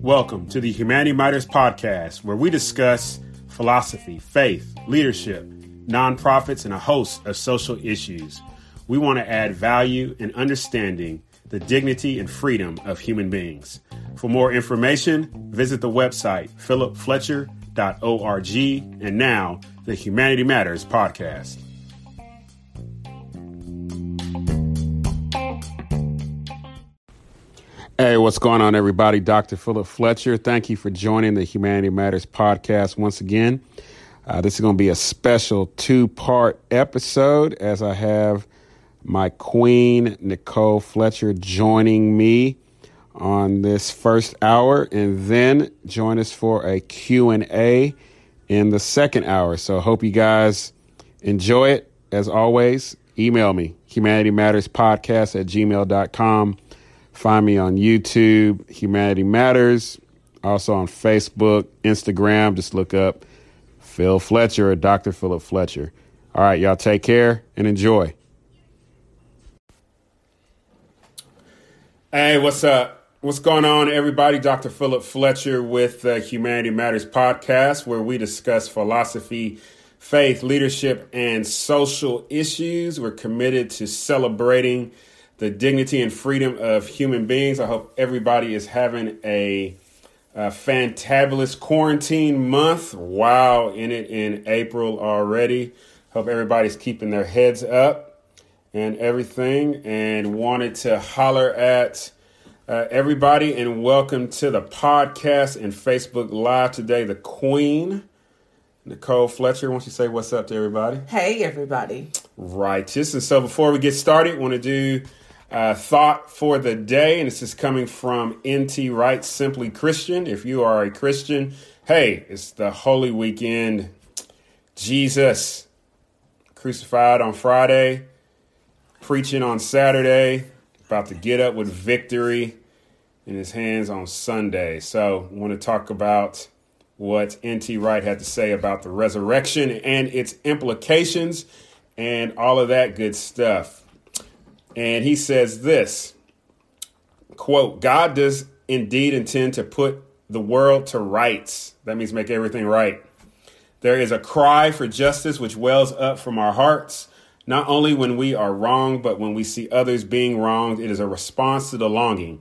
Welcome to the Humanity Matters podcast, where we discuss philosophy, faith, leadership, nonprofits, and a host of social issues. We want to add value and understanding the dignity and freedom of human beings. For more information, visit the website philipfletcher.org and now the Humanity Matters podcast. Hey, what's going on, everybody? Dr. Philip Fletcher. Thank you for joining the Humanity Matters podcast once again. Uh, this is going to be a special two part episode as I have my queen, Nicole Fletcher, joining me on this first hour and then join us for a Q&A in the second hour. So hope you guys enjoy it. As always, email me, Humanity Matters Podcast at gmail.com. Find me on YouTube, Humanity Matters. Also on Facebook, Instagram. Just look up Phil Fletcher or Dr. Philip Fletcher. All right, y'all take care and enjoy. Hey, what's up? What's going on, everybody? Dr. Philip Fletcher with the Humanity Matters podcast, where we discuss philosophy, faith, leadership, and social issues. We're committed to celebrating the dignity and freedom of human beings. I hope everybody is having a, a fantabulous quarantine month. Wow, in it in April already. Hope everybody's keeping their heads up and everything. And wanted to holler at uh, everybody and welcome to the podcast and Facebook Live today. The Queen, Nicole Fletcher. Why don't you say what's up to everybody? Hey, everybody. Righteous. And so before we get started, want to do uh, thought for the day, and this is coming from NT Wright, Simply Christian. If you are a Christian, hey, it's the Holy Weekend. Jesus crucified on Friday, preaching on Saturday, about to get up with victory in his hands on Sunday. So, I want to talk about what N.T. Wright had to say about the resurrection and its implications and all of that good stuff. And he says this quote, God does indeed intend to put the world to rights. That means make everything right. There is a cry for justice which wells up from our hearts, not only when we are wronged, but when we see others being wronged. It is a response to the longing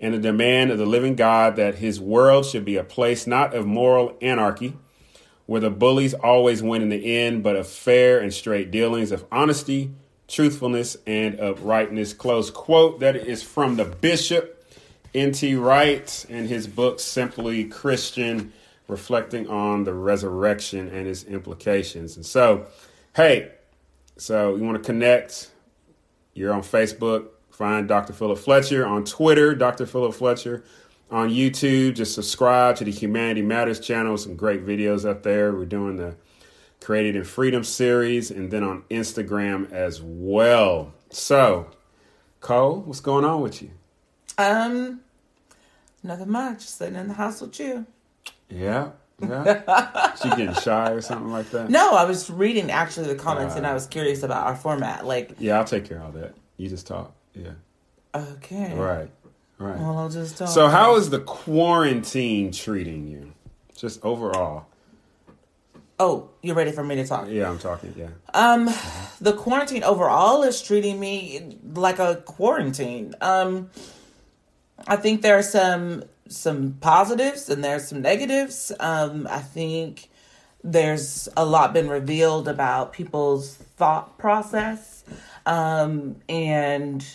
and a demand of the living God that his world should be a place not of moral anarchy, where the bullies always win in the end, but of fair and straight dealings, of honesty, truthfulness, and uprightness. Close quote. That is from the Bishop N.T. Wright in his book, Simply Christian, reflecting on the resurrection and its implications. And so, hey, so you want to connect? You're on Facebook, find Dr. Philip Fletcher. On Twitter, Dr. Philip Fletcher. On YouTube, just subscribe to the Humanity Matters channel. Some great videos up there. We're doing the Created in Freedom series, and then on Instagram as well. So, Cole, what's going on with you? Um, nothing much. Sitting in the house with you. Yeah, yeah. she getting shy or something like that? No, I was reading actually the comments, uh, and I was curious about our format. Like, yeah, I'll take care of all that. You just talk. Yeah. Okay. Right. Right. Well, I'll just talk. So, how is the quarantine treating you? Just overall. Oh, you're ready for me to talk? Yeah, I'm talking. Yeah. Um, the quarantine overall is treating me like a quarantine. Um, I think there are some some positives and there's some negatives. Um, I think there's a lot been revealed about people's thought process, um, and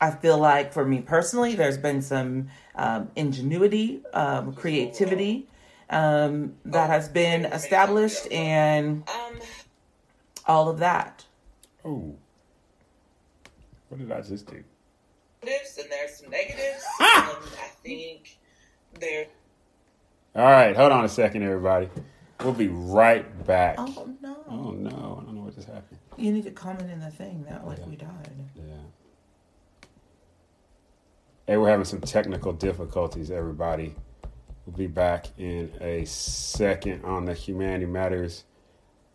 I feel like for me personally, there's been some um, ingenuity, um, creativity um, that has been established and all of that. Oh, what did I just do? Positives and there's some negatives. um, I think there. All right, hold on a second, everybody. We'll be right back. Oh no! Oh no! I don't know what just happened. You need to comment in the thing that like Yeah. we died. Yeah. Hey, we're having some technical difficulties, everybody. We'll be back in a second on the Humanity Matters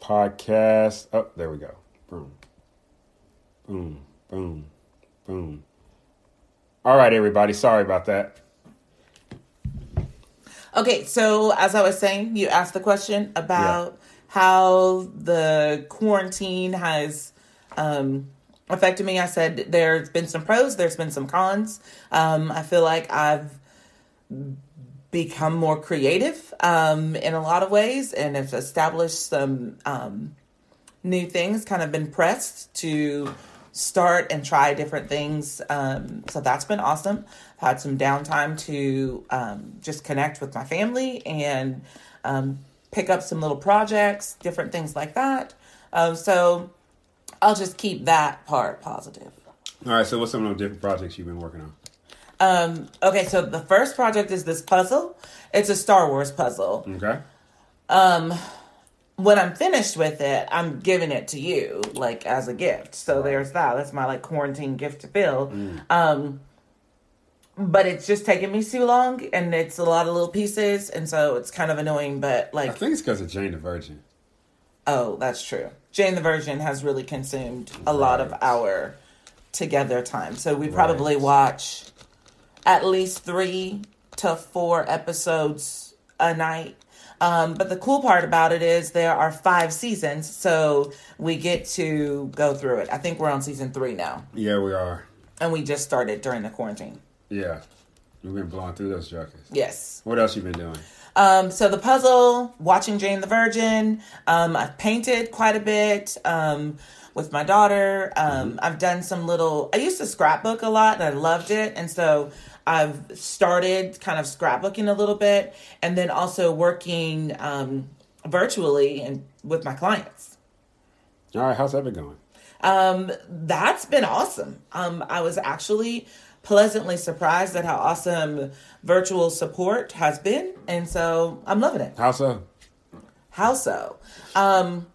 podcast. Oh, there we go. Boom. Boom. Boom. Boom. All right, everybody. Sorry about that. Okay, so as I was saying, you asked the question about how the quarantine has um, affected me. I said there's been some pros, there's been some cons. Um, I feel like I've become more creative um, in a lot of ways and have established some um, new things, kind of been pressed to start and try different things. Um, so that's been awesome. I've had some downtime to um, just connect with my family and um, pick up some little projects, different things like that. Um, so I'll just keep that part positive. All right. So, what's some of the different projects you've been working on? Um, okay, so the first project is this puzzle. It's a Star Wars puzzle. Okay. Um, when I'm finished with it, I'm giving it to you, like as a gift. So there's that. That's my like quarantine gift to Phil. Um, but it's just taking me too long, and it's a lot of little pieces, and so it's kind of annoying. But like, I think it's because of Jane the Virgin. oh, that's true. Jane the Virgin has really consumed a lot of our together time. So we probably Right. watch at least three to four episodes a night. Um, but the cool part about it is there are five seasons, so we get to go through it. I think we're on season three now, Yeah, we are. and we just started during the quarantine. Yeah. We've been blowing through those jackets. Yes. What else you been doing? Um, so the puzzle, watching Jane the Virgin. Um, I've painted quite a bit um, with my daughter. Um, I've done some little. I used to scrapbook a lot, and I loved it, and so I've started kind of scrapbooking a little bit, and then also working um, virtually and with my clients. All right. How's that been going? Um, that's been awesome. Um, I was actually pleasantly surprised at how awesome virtual support has been, and so I'm loving it. How so? How so? Um,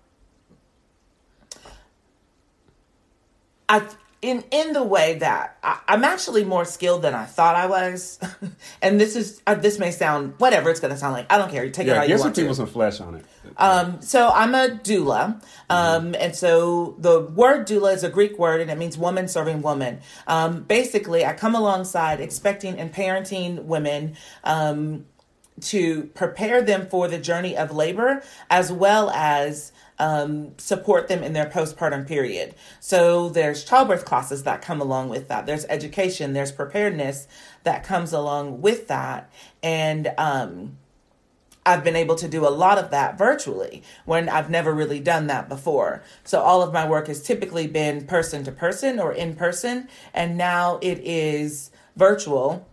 I in in the way that I, I'm actually more skilled than I thought I was, and this is uh, this may sound whatever it's going to sound like. I don't care. Take it how Yeah, you some people some flesh on it. Um, so I'm a doula. Um, and so the word doula is a Greek word and it means woman serving woman. Um, basically, I come alongside expecting and parenting women, um, to prepare them for the journey of labor as well as um, support them in their postpartum period. So there's childbirth classes that come along with that. There's education, there's preparedness that comes along with that. And, um, I've been able to do a lot of that virtually when I've never really done that before. So all of my work has typically been person to person or in person, and now it is virtual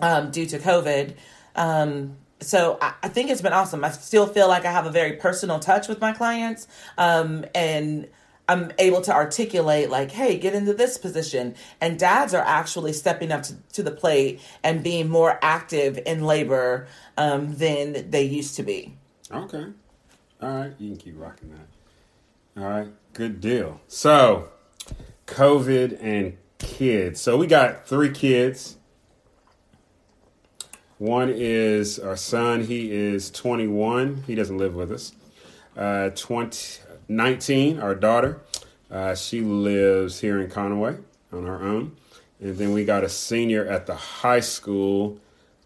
um, due to COVID. Um, so I, I think it's been awesome. I still feel like I have a very personal touch with my clients, um, and I'm able to articulate like, "Hey, get into this position." And dads are actually stepping up to, to the plate and being more active in labor um, than they used to be. Okay. All right. You can keep rocking that. All right. Good deal. So, COVID and kids. So, we got three kids. One is our son. He is 21. He doesn't live with us. Uh, 20, 19, our daughter. Uh, she lives here in Conway on her own. And then we got a senior at the high school,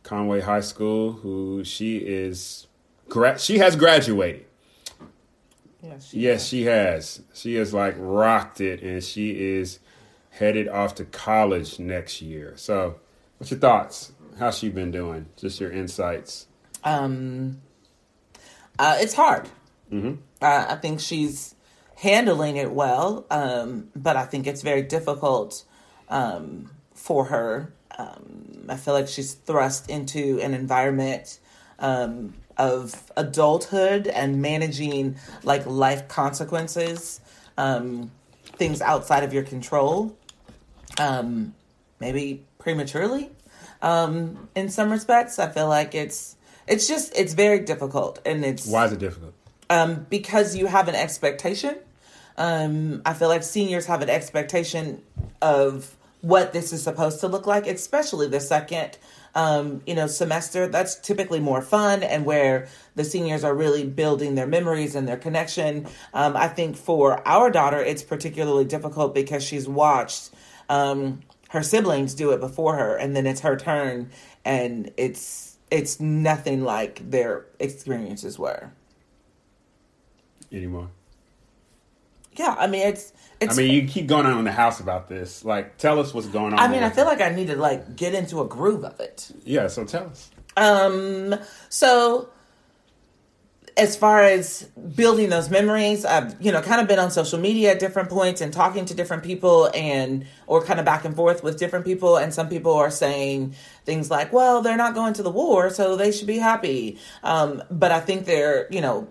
Conway High School, who she is gra- she has graduated. Yes. Yes, she has. She has like rocked it, and she is headed off to college next year. So, what's your thoughts? How's she been doing? Just your insights. Um, uh, it's hard. Mhm. Uh, I think she's handling it well, um, but I think it's very difficult um, for her. Um, I feel like she's thrust into an environment um, of adulthood and managing like life consequences, um, things outside of your control, um, maybe prematurely. Um, in some respects, I feel like it's it's just it's very difficult, and it's Why is it difficult? um, because you have an expectation. Um, I feel like seniors have an expectation of what this is supposed to look like, especially the second, um, you know, semester. That's typically more fun and where the seniors are really building their memories and their connection. Um, I think for our daughter, it's particularly difficult because she's watched Um, her siblings do it before her, and then it's her turn, and it's it's nothing like their experiences were. Anymore. Yeah, I mean it's it's. I mean, you keep going on in the house about this. Like, tell us what's going on. I mean, I feel it. like I need to like get into a groove of it. yeah. So tell us. Um, so as far as building those memories, I've, you know, kind of been on social media at different points and talking to different people and, or kind of back and forth with different people. And some people are saying things like, well, they're not going to the war, so they should be happy. Um, but I think they're, you know,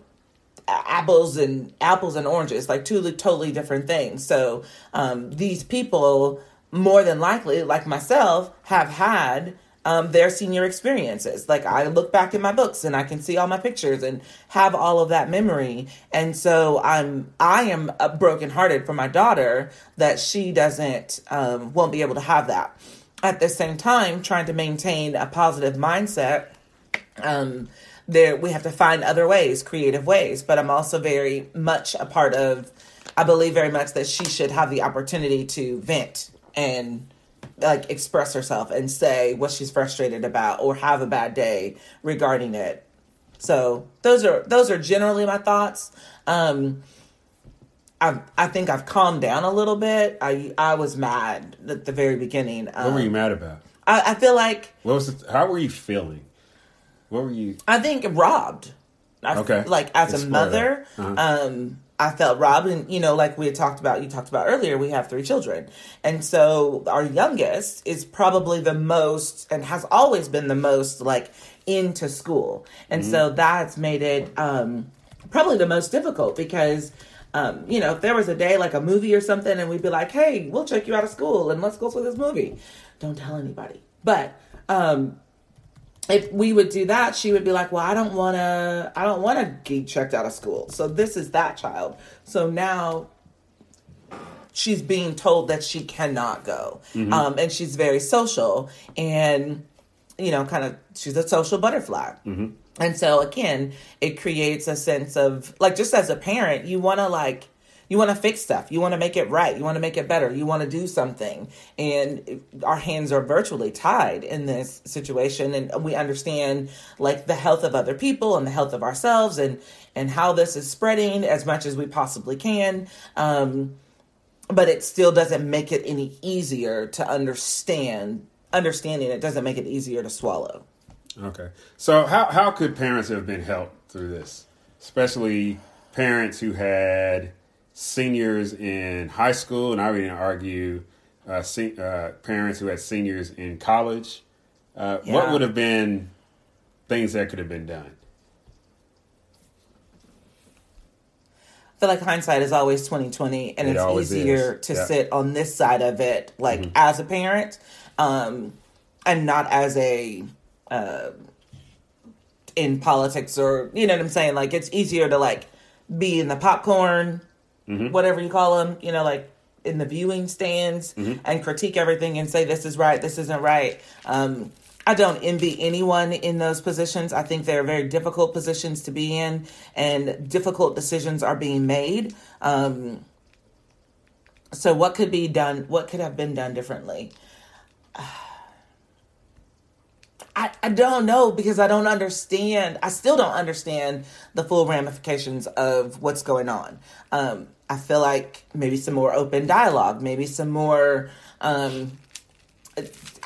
apples and apples and oranges, like two totally different things. So, um, these people more than likely, like myself, have had um, their senior experiences. Like I look back in my books and I can see all my pictures and have all of that memory. And so I'm I am brokenhearted for my daughter that she doesn't um, won't be able to have that. At the same time, trying to maintain a positive mindset. Um, there we have to find other ways, creative ways. But I'm also very much a part of. I believe very much that she should have the opportunity to vent and like express herself and say what she's frustrated about or have a bad day regarding it. So those are those are generally my thoughts. Um, I I think I've calmed down a little bit. I I was mad at the very beginning. Um, What were you mad about? I, I feel like What was? The, how were you feeling? What were you? I think robbed. I, Okay. Like as a mother. Uh-huh. um, I felt robbed, and you know, like we had talked about, you talked about earlier, we have three children, and so our youngest is probably the most, and has always been the most, like into school, and so Mm-hmm. that's made it um, probably the most difficult because. Um, you know, if there was a day like a movie or something, and we'd be like, "Hey, we'll check you out of school and let's go for this movie," don't tell anybody. But um, if we would do that, she would be like, "Well, I don't want to. I don't want to get checked out of school." So this is that child. So now she's being told that she cannot go, um, and she's very social, and you know, kind of she's a social butterfly. And so again, it creates a sense of like just as a parent, you want to like you want to fix stuff. You want to make it right. You want to make it better. You want to do something. And our hands are virtually tied in this situation and we understand like the health of other people and the health of ourselves and and how this is spreading as much as we possibly can. Um but it still doesn't make it any easier to understand. Understanding it doesn't make it easier to swallow. Okay. So how how could parents have been helped through this, especially parents who had seniors in high school, and I would even argue uh, se- uh, parents who had seniors in college. Uh, What would have been things that could have been done? I feel like hindsight is always twenty twenty, and It it's easier is. to Yeah. Mm-hmm. sit on this side of it, like as a parent, um, and not as a uh, in politics or you know what I'm saying. Like it's easier to like be in the popcorn, Mm-hmm. whatever you call them, you know, like in the viewing stands Mm-hmm. and critique everything and say this is right, this isn't right. Um, I don't envy anyone in those positions. I think they're very difficult positions to be in, and difficult decisions are being made. Um, so, what could be done? What could have been done differently? I, I don't know because I don't understand. I still don't understand the full ramifications of what's going on. Um, I feel like maybe some more open dialogue, maybe some more, um,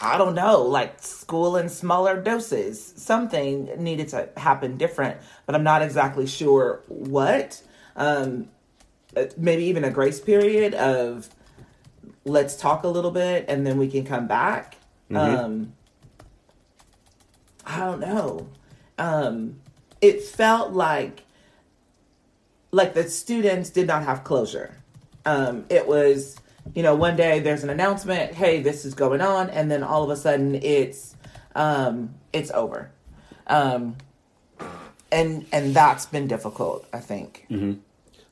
I don't know, like school in smaller doses. Something needed to happen different, but I'm not exactly sure what. Um, uh, maybe even a grace period of let's talk a little bit and then we can come back. Um, I don't know. Um, it felt like like the students did not have closure. Um, it was, you know, one day there's an announcement, hey, this is going on, and then all of a sudden it's um, it's over. Um, and and that's been difficult, I think.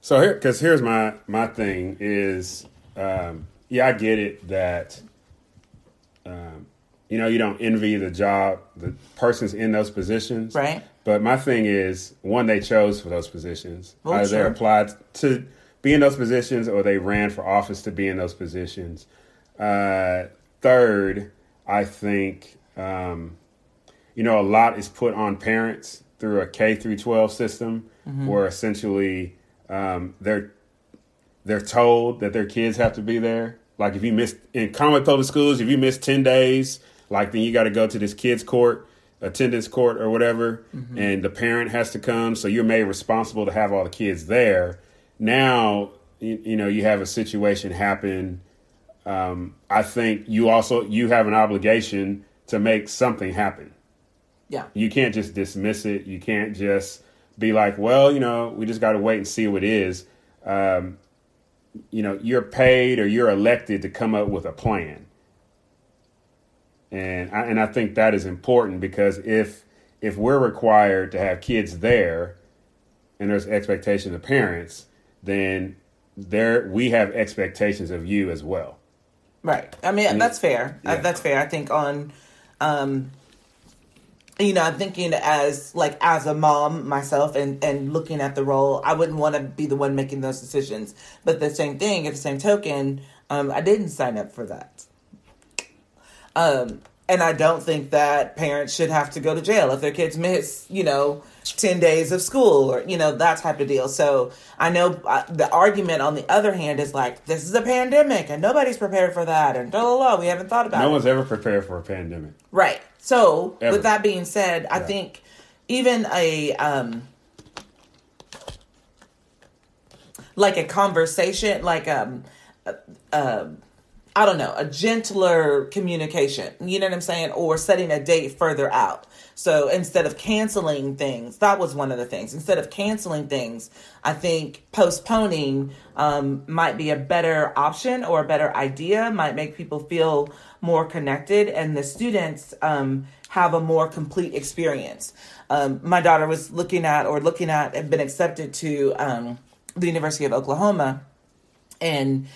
So here, because here's my my thing is, um, yeah, I get it that, um, you know, you don't envy the job, the persons in those positions, Right. But my thing is, one, they chose for those positions. Oh, Either they applied to be in those positions, or they ran for office to be in those positions. Uh, third, I think um, you know a lot is put on parents through a K through 12 system, where essentially um, they're they're told that their kids have to be there. Like if you miss in common public schools, if you miss ten days, like then you got to go to this kids court, attendance court or whatever, and the parent has to come. So you're made responsible to have all the kids there. Now you, you know you have a situation happen. Um, I think you also you have an obligation to make something happen. Yeah. You can't just dismiss it. You can't just be like, well, you know, we just got to wait and see what it is. Um, you know, you're paid or you're elected to come up with a plan. And I, and I think that is important because if if we're required to have kids there and there's expectations of parents, then there we have expectations of you as well. Right. I mean, that's fair. Yeah. That's fair. I think on, um, you know, I'm thinking as like as a mom myself and and looking at the role, I wouldn't want to be the one making those decisions. But the same thing, at the same token, um, I didn't sign up for that. Um, and I don't think that parents should have to go to jail if their kids miss, you know, 10 days of school or, you know, that type of deal. So I know uh, the argument on the other hand is like, this is a pandemic and nobody's prepared for that. And blah, blah, blah. We haven't thought about No it. one's ever prepared for a pandemic. Right. So, Ever. with that being said, I Yeah. think even a um like a conversation, like um uh, uh, I don't know, a gentler communication. You know what I'm saying? Or setting a date further out. So instead of canceling things, that was one of the things. Instead of canceling things, I think postponing um, might be a better option or a better idea, might make people feel more connected, and the students um, have a more complete experience. Um, my daughter was looking at or looking at and been accepted to um, the University of Oklahoma. And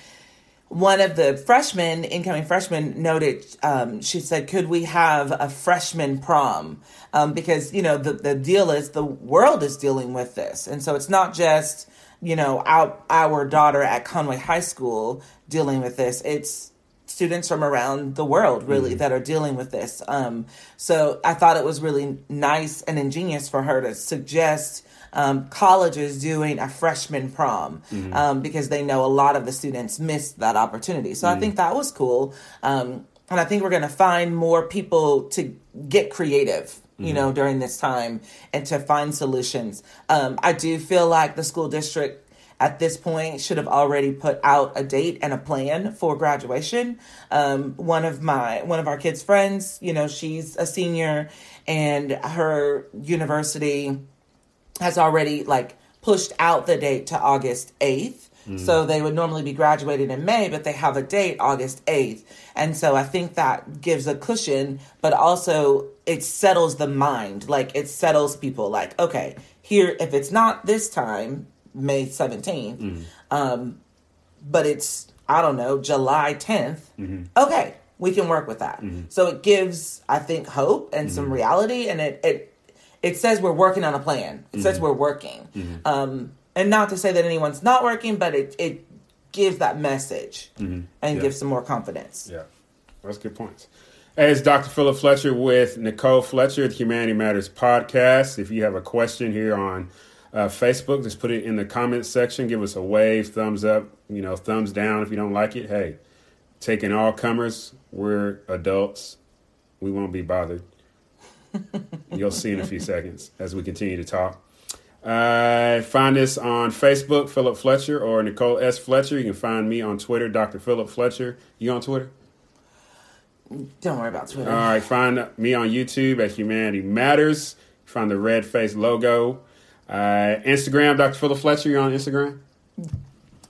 one of the freshmen, incoming freshmen, noted, um, she said, could we have a freshman prom? Um, because, you know, the, the deal is the world is dealing with this. And so it's not just, you know, our, our daughter at Conway High School dealing with this. It's students from around the world really that are dealing with this. Um, so I thought it was really nice and ingenious for her to suggest um, colleges doing a freshman prom um, because they know a lot of the students missed that opportunity. So I think that was cool. Um, and I think we're going to find more people to get creative, you know, during this time and to find solutions. Um, I do feel like the school district at this point should have already put out a date and a plan for graduation. Um, one of my one of our kids' friends, you know, she's a senior, and her university has already like pushed out the date to August 8th. Mm. So they would normally be graduating in May, but they have a date August 8th. And so I think that gives a cushion, but also it settles the mind. Like it settles people like, okay, here, if it's not this time, May 17th, mm. um, but it's, I don't know, July 10th, mm-hmm. okay, we can work with that. Mm-hmm. So it gives, I think, hope and some mm-hmm. reality, and it, it, it says we're working on a plan. It says we're working. Um, and not to say that anyone's not working, but it, it gives that message and Yeah. gives some more confidence. Yeah, that's good points. Hey, it's Dr. Philip Fletcher with Nicole Fletcher at Humanity Matters podcast. If you have a question here on uh, Facebook, just put it in the comments section. Give us a wave, thumbs up, you know, thumbs down if you don't like it. Hey, taking all comers. We're adults. We won't be bothered. You'll see in a few seconds as we continue to talk. Uh, find us on Facebook, Philip Fletcher, or Nicole S. Fletcher. You can find me on Twitter, Dr. Philip Fletcher. You on Twitter? Don't worry about Twitter. All right, find me on YouTube at Humanity Matters. Find the red face logo. Uh, Instagram, Dr. Philip Fletcher. You on Instagram?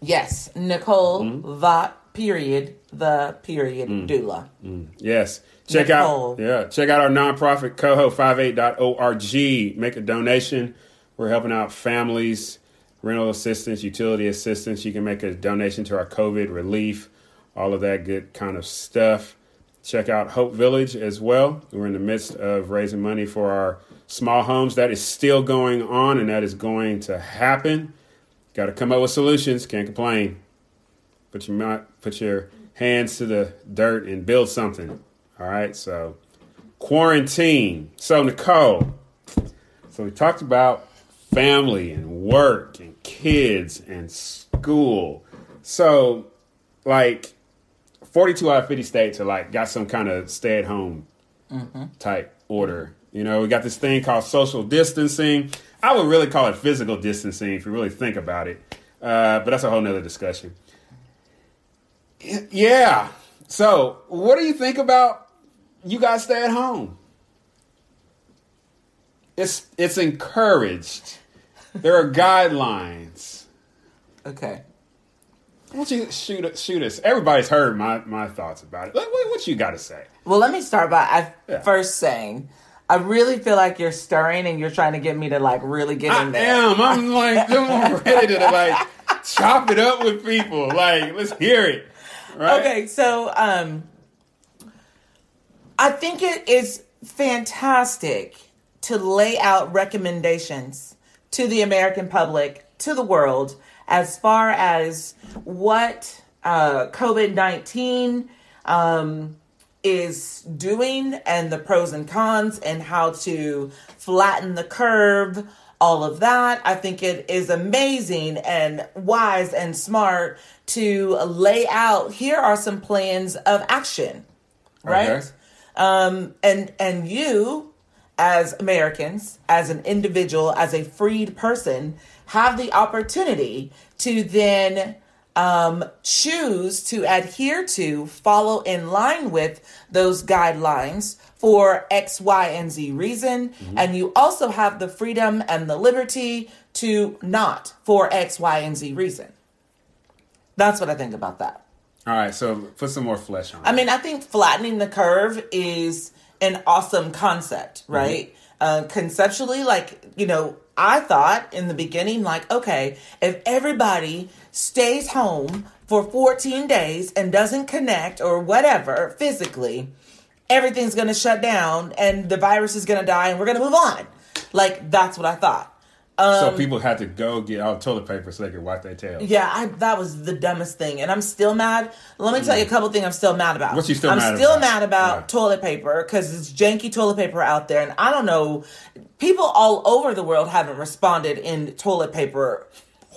yes, Nicole Mm-hmm. Vot, period, the period Mm. doula. Yes. Check Nicole. out yeah, check out our nonprofit coho58.org. Make a donation. We're helping out families, rental assistance, utility assistance. You can make a donation to our COVID relief, all of that good kind of stuff. Check out Hope Village as well. We're in the midst of raising money for our small homes. That is still going on and that is going to happen. Got to come up with solutions. Can't complain. Put your put your hands to the dirt and build something. All right, so quarantine. So Nicole, so we talked about family and work and kids and school. So like 42 out of 50 states are like got some kind of stay at home type order. You know, we got this thing called social distancing. I would really call it physical distancing if you really think about it. Uh, but that's a whole nother discussion. Yeah. So, what do you think about you guys stay at home? It's it's encouraged. There are guidelines. Okay. Why don't you shoot shoot us? Everybody's heard my, my thoughts about it. What, what, what you got to say? Well, let me start by I Yeah. first saying I really feel like you're stirring and you're trying to get me to like really get I in there. am. I'm like I'm ready to like chop it up with people. Like let's hear it. Right? Okay, so um I think it is fantastic to lay out recommendations to the American public, to the world, as far as what uh, COVID 19 um, is doing and the pros and cons and how to flatten the curve, all of that. I think it is amazing and wise and smart to lay out here are some plans of action, right? Okay. Um, and and you as Americans, as an individual, as a freed person, have the opportunity to then um, choose to adhere to, follow in line with those guidelines for X, Y, and Z reason. And you also have the freedom and the liberty to not for X, Y, and Z reason. That's what I think about that. All right. So put some more flesh on. I it. mean, I think flattening the curve is an awesome concept, Mm-hmm. right? Uh, conceptually, like, you know, I thought in the beginning, like, okay, if everybody stays home for 14 days and doesn't connect or whatever physically, everything's going to shut down and the virus is going to die and we're going to move on. Like, that's what I thought. So um, people had to go get out toilet paper so they could wipe their tails. Yeah, I, that was the dumbest thing, and I'm still mad. Let me tell you a mm. couple things I'm still mad about. What you still I'm mad still about? mad about Right. toilet paper because it's janky toilet paper out there, and I don't know. People all over the world haven't responded in toilet paper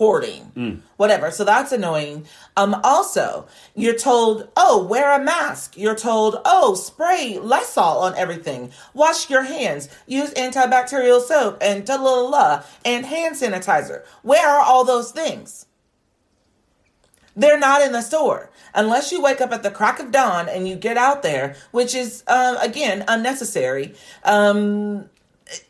Mm. whatever. So that's annoying. Um, also, you're told, oh, wear a mask. You're told, oh, spray Lysol on everything. Wash your hands. Use antibacterial soap and da la la and hand sanitizer. Where are all those things? They're not in the store unless you wake up at the crack of dawn and you get out there, which is uh, again unnecessary. Um,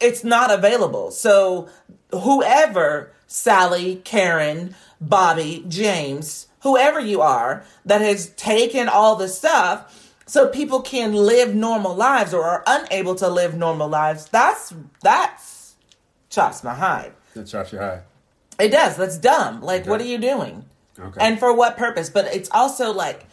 it's not available. So whoever Sally, Karen, Bobby, James, whoever you are that has taken all the stuff so people can live normal lives or are unable to live normal lives, that's that's chops my hide. That chops your hide. It does. That's dumb. Like, what are you doing? Okay. And for what purpose? But it's also like,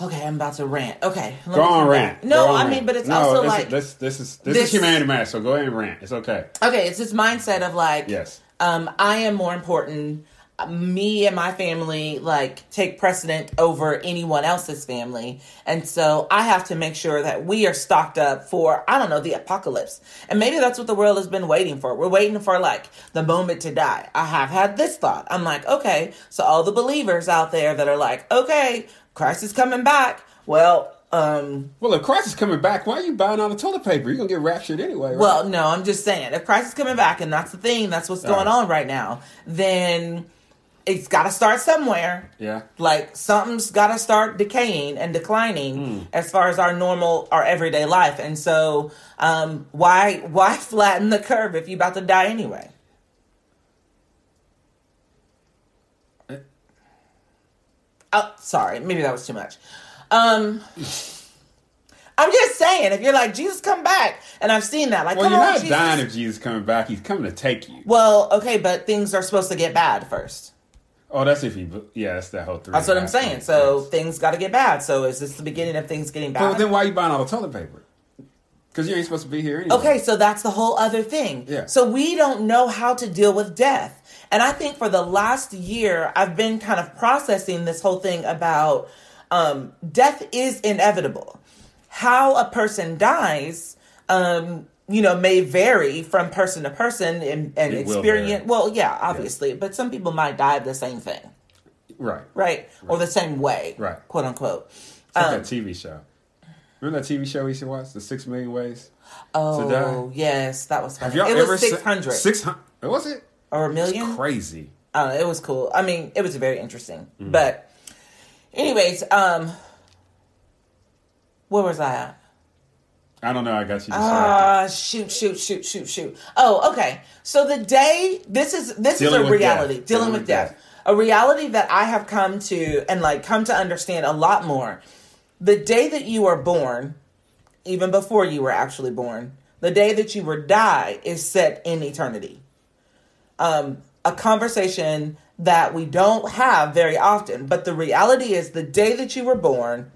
okay, I'm about to rant. Okay, let Go me on rant. No, on I mean, but it's No, also this like, is, this this is this, this- is humanity matter. So go ahead and rant. It's okay. okay, it's this mindset of like, Yes. Um, I am more important. Me and my family like take precedent over anyone else's family, and so I have to make sure that we are stocked up for I don't know the apocalypse, and maybe that's what the world has been waiting for. We're waiting for like the moment to die. I have had this thought. I'm like, okay, so all the believers out there that are like, okay, Christ is coming back. Well, um, Well, if Christ is coming back, why are you buying all the toilet paper? You're gonna get raptured anyway, right? Well, no, I'm just saying if Christ is coming back and that's the thing, that's what's going on right now, then it's got to start somewhere. yeah. Like something's got to start decaying and declining as far as our normal, our everyday life. And so, um, why why flatten the curve if you're about to die anyway? Oh, sorry, maybe that was too much. Um, I'm just saying, if you're like Jesus, come back, and I've seen that, like, Well, you're on, not Jesus. dying if Jesus is coming back. He's coming to take you. Well, okay, but things are supposed to get bad first. Oh, that's if you. Yeah, that's that whole three. That's what I'm saying. So things got to get bad. So is this the beginning of things getting bad? But then why are you buying all the toilet paper? Because you ain't supposed to be here anyway. Okay, so that's the whole other thing. Yeah. So we don't know how to deal with death. And I think for the last year, I've been kind of processing this whole thing about Um, death is inevitable. How a person dies, um, you know, may vary from person to person and, and experience. Well, yeah, obviously, but some people might die of the same thing, Right. right? Or the same way, Right. Quote unquote. It's like Um, that TV show. Remember that TV show we used to watch, The Six Million Ways? Oh, yes, that was Have funny. y'all It ever was six hundred Six hundred? Was it? or a million. Crazy. Know, it was cool. I mean, it was very interesting. Mm-hmm. But, anyways, um, where was I at? I don't know. I got you. Ah, shoot, shoot, shoot, shoot, shoot. Oh, okay. So the day this is this Dealing is a reality. death. Dealing, with death. A reality that I have come to and like come to understand a lot more. The day that you are born, even before you were actually born, the day that you were die is set in eternity. Um, a conversation that we don't have very often, but the reality is the day that you were born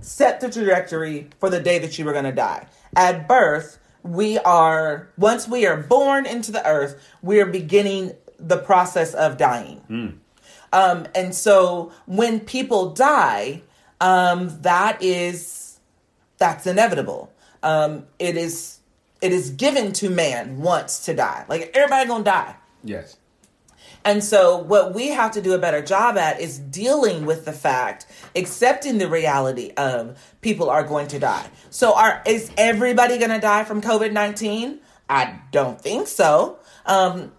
set the trajectory for the day that you were going to die. At birth, we are, once we are born into the earth, we are beginning the process of dying. Um, and so when people die, um, that is, that's inevitable. Um, it is, it is given to man once to die. Like everybody gonna die. Yes. And so, what we have to do a better job at is dealing with the fact, accepting the reality of people are going to die. So, are is everybody going to die from COVID nineteen? I don't think so. Um,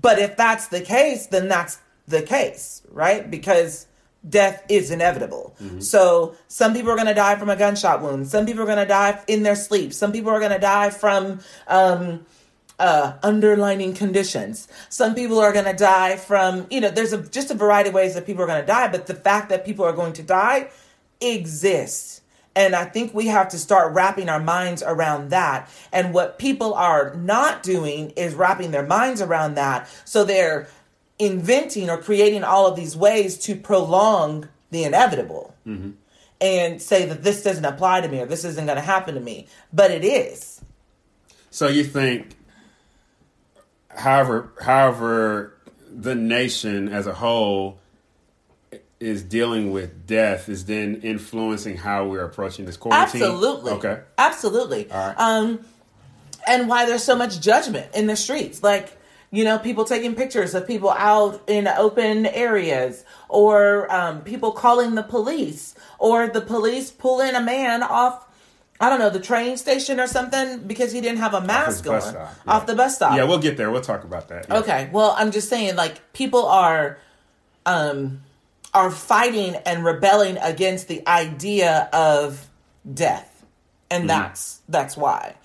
but if that's the case, then that's the case, right? Because death is inevitable. So some people are going to die from a gunshot wound. Some people are going to die in their sleep. Some people are going to die from um, uh, underlining conditions. Some people are going to die from, you know, there's a, just a variety of ways that people are going to die, but the fact that people are going to die exists. And I think we have to start wrapping our minds around that. And what people are not doing is wrapping their minds around that. So they're inventing or creating all of these ways to prolong the inevitable and say that this doesn't apply to me or this isn't going to happen to me. But it is. So you think, however, however, the nation as a whole is dealing with death is then influencing how we're approaching this quarantine. Absolutely. Okay. Absolutely. All right. Um, and why there's so much judgment in the streets. Like, you know, people taking pictures of people out in open areas, or um, people calling the police, or the police pulling a man off. I don't know the train station or something because he didn't have a mask on stop, yeah. off the bus stop. Yeah, we'll get there. We'll talk about that. Yeah. Okay. Well, I'm just saying, like, people are, um, are fighting and rebelling against the idea of death, and that's that's why.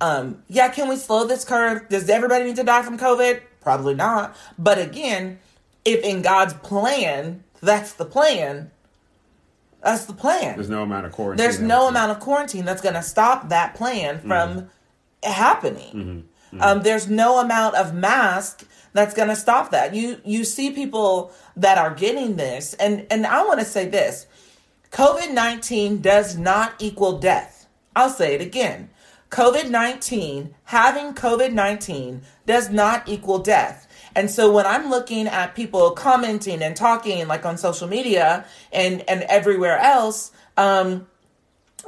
Um, yeah, can we slow this curve? Does everybody need to die from COVID? Probably not. But again, if in God's plan, that's the plan. That's the plan. There's no amount of quarantine. There's no amount of quarantine that's going to stop that plan mm-hmm. from happening. Mm-hmm. Mm-hmm. Um, there's no amount of mask that's going to stop that. You you see people that are getting this, and and I want to say this: COVID nineteen does not equal death. I'll say it again. COVID 19, having COVID 19 does not equal death. And so when I'm looking at people commenting and talking like on social media and, and everywhere else, um,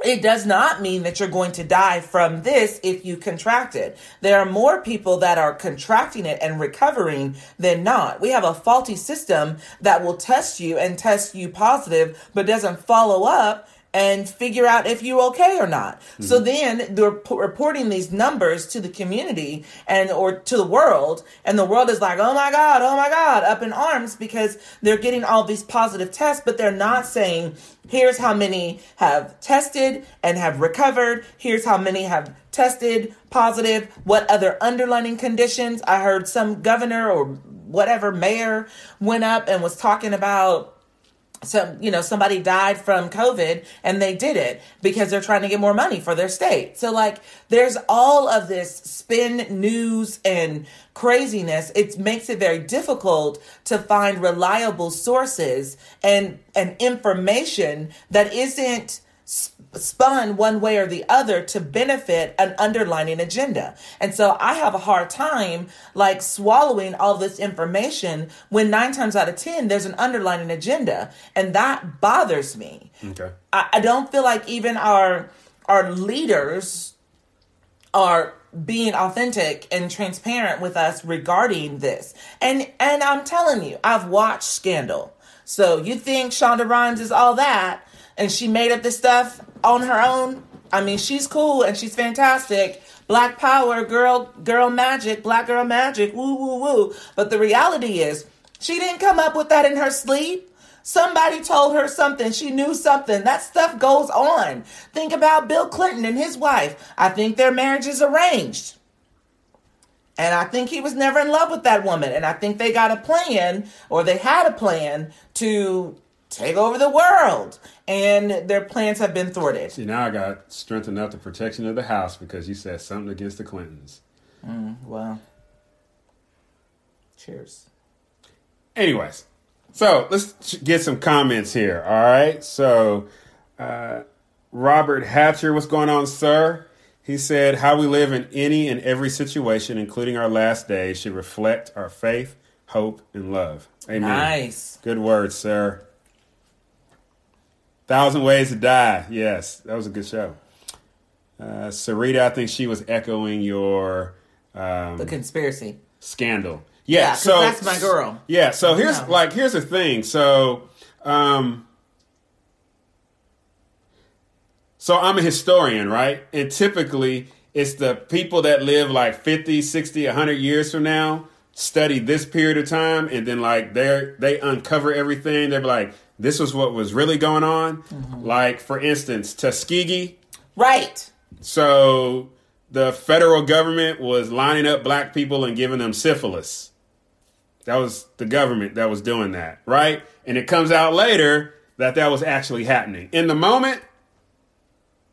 it does not mean that you're going to die from this if you contract it. There are more people that are contracting it and recovering than not. We have a faulty system that will test you and test you positive, but doesn't follow up and figure out if you're okay or not. So mm-hmm. then they're p- reporting these numbers to the community and or to the world, and the world is like, "Oh my god, oh my god," up in arms because they're getting all these positive tests, but they're not saying, "Here's how many have tested and have recovered. Here's how many have tested positive. What other underlying conditions?" I heard some governor or whatever mayor went up and was talking about some you know somebody died from covid and they did it because they're trying to get more money for their state. So like there's all of this spin news and craziness. It makes it very difficult to find reliable sources and and information that isn't spun one way or the other to benefit an underlining agenda. And so I have a hard time like swallowing all this information when nine times out of 10, there's an underlining agenda. And that bothers me. Okay. I, I don't feel like even our, our leaders are being authentic and transparent with us regarding this. And, and I'm telling you, I've watched Scandal. So you think Shonda Rhimes is all that and she made up this stuff on her own. I mean, she's cool and she's fantastic. Black power, girl, girl magic, black girl magic, woo, woo, woo. But the reality is, she didn't come up with that in her sleep. Somebody told her something. She knew something. That stuff goes on. Think about Bill Clinton and his wife. I think their marriage is arranged. And I think he was never in love with that woman. And I think they got a plan, or they had a plan to take over the world. And their plans have been thwarted. See, now I got strengthened up the protection of the house because you said something against the Clintons. Mm, well, cheers. Anyways, so let's get some comments here. All right. So, uh, Robert Hatcher, what's going on, sir? He said, How we live in any and every situation, including our last days, should reflect our faith, hope, and love. Amen. Nice. Good words, sir. Thousand Ways to Die. Yes, that was a good show. Uh, Sarita, I think she was echoing your um, The conspiracy. scandal. Yeah, Yeah, so that's my girl. Yeah, so here's Yeah. like here's the thing. So, um, so I'm a historian, right? And typically, it's the people that live like 50, 60, 100 years from now study this period of time, and then like they they uncover everything. They're like, this was what was really going on. Mm-hmm. Like for instance, Tuskegee. Right. So the federal government was lining up black people and giving them syphilis. That was the government that was doing that, right? And it comes out later that that was actually happening. In the moment,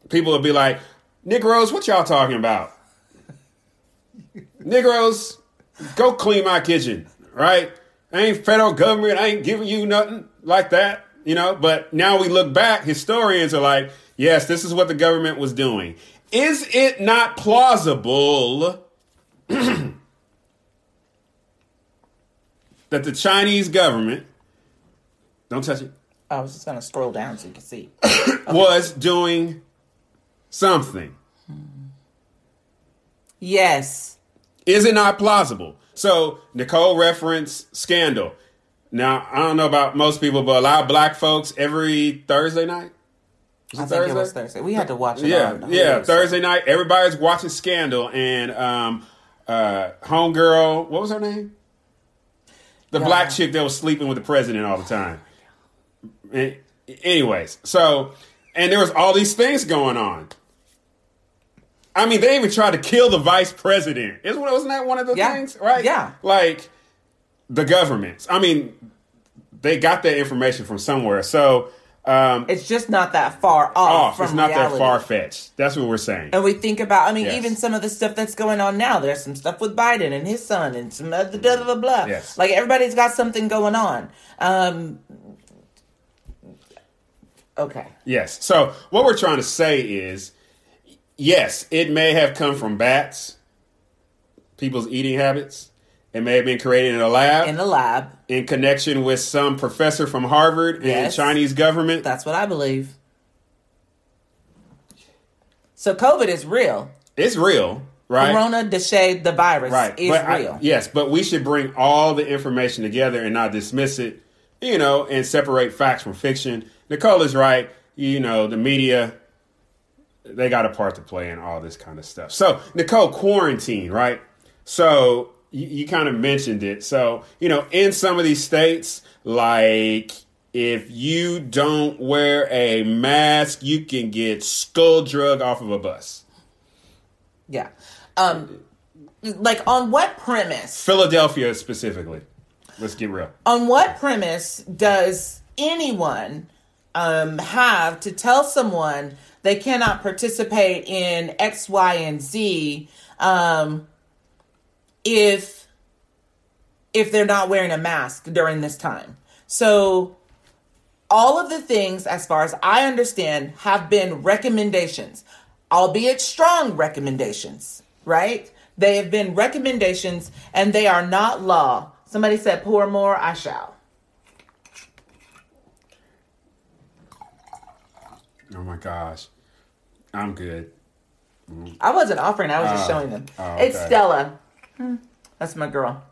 people would be like, Negroes, what y'all talking about? Negroes, go clean my kitchen, right? I ain't federal government, I ain't giving you nothing like that, you know? But now we look back, historians are like, yes, this is what the government was doing. Is it not plausible that the Chinese government, don't touch it, I was just gonna scroll down so you can see. was doing something? Yes. Is it not plausible? So Nicole referenced Scandal. Now I don't know about most people, but a lot of black folks every Thursday night. I think it was Thursday. We had to watch it. Yeah, on yeah. Hulu, Thursday night, everybody's watching Scandal, and um, uh, homegirl, what was her name? The Yeah. black chick that was sleeping with the president all the time. And- anyways, so and there was all these things going on. I mean, they even tried to kill the vice president. Isn't wasn't that one of the Yeah. things? Right? Yeah. Like the governments. I mean, they got that information from somewhere. So um, It's just not that far off. off. It's not reality. that far fetched. That's what we're saying. And we think about, I mean, Yes. even some of the stuff that's going on now. There's some stuff with Biden and his son and some other blah, blah, blah, blah. Yes. Like everybody's got something going on. Um, okay. Yes. So what we're trying to say is, yes, it may have come from bats, people's eating habits. It may have been created in a lab In a lab. in connection with some professor from Harvard and Yes. Chinese government. That's what I believe. So COVID is real. It's real, right? Corona de shade, the virus right. is but I- real. yes, but we should bring all the information together and not dismiss it, you know, and separate facts from fiction. Nicole is right. You know, the media, they got a part to play in all this kind of stuff. So, Nicole, quarantine, right? So, you, you kind of mentioned it. So, you know, in some of these states, like if you don't wear a mask, you can get skull drug off of a bus. Yeah. Um, like on what premise? Philadelphia specifically. Let's get real. on what premise does anyone um, have to tell someone they cannot participate in X, Y, and Z um, if if they're not wearing a mask during this time? So all of the things, as far as I understand, have been recommendations, albeit strong recommendations, right? They have been recommendations and they are not law. Somebody said, pour more, I shall. Oh my gosh. I'm good. I wasn't offering, I was just Oh. showing them. Oh, It's. Stella. Hmm, That's my girl.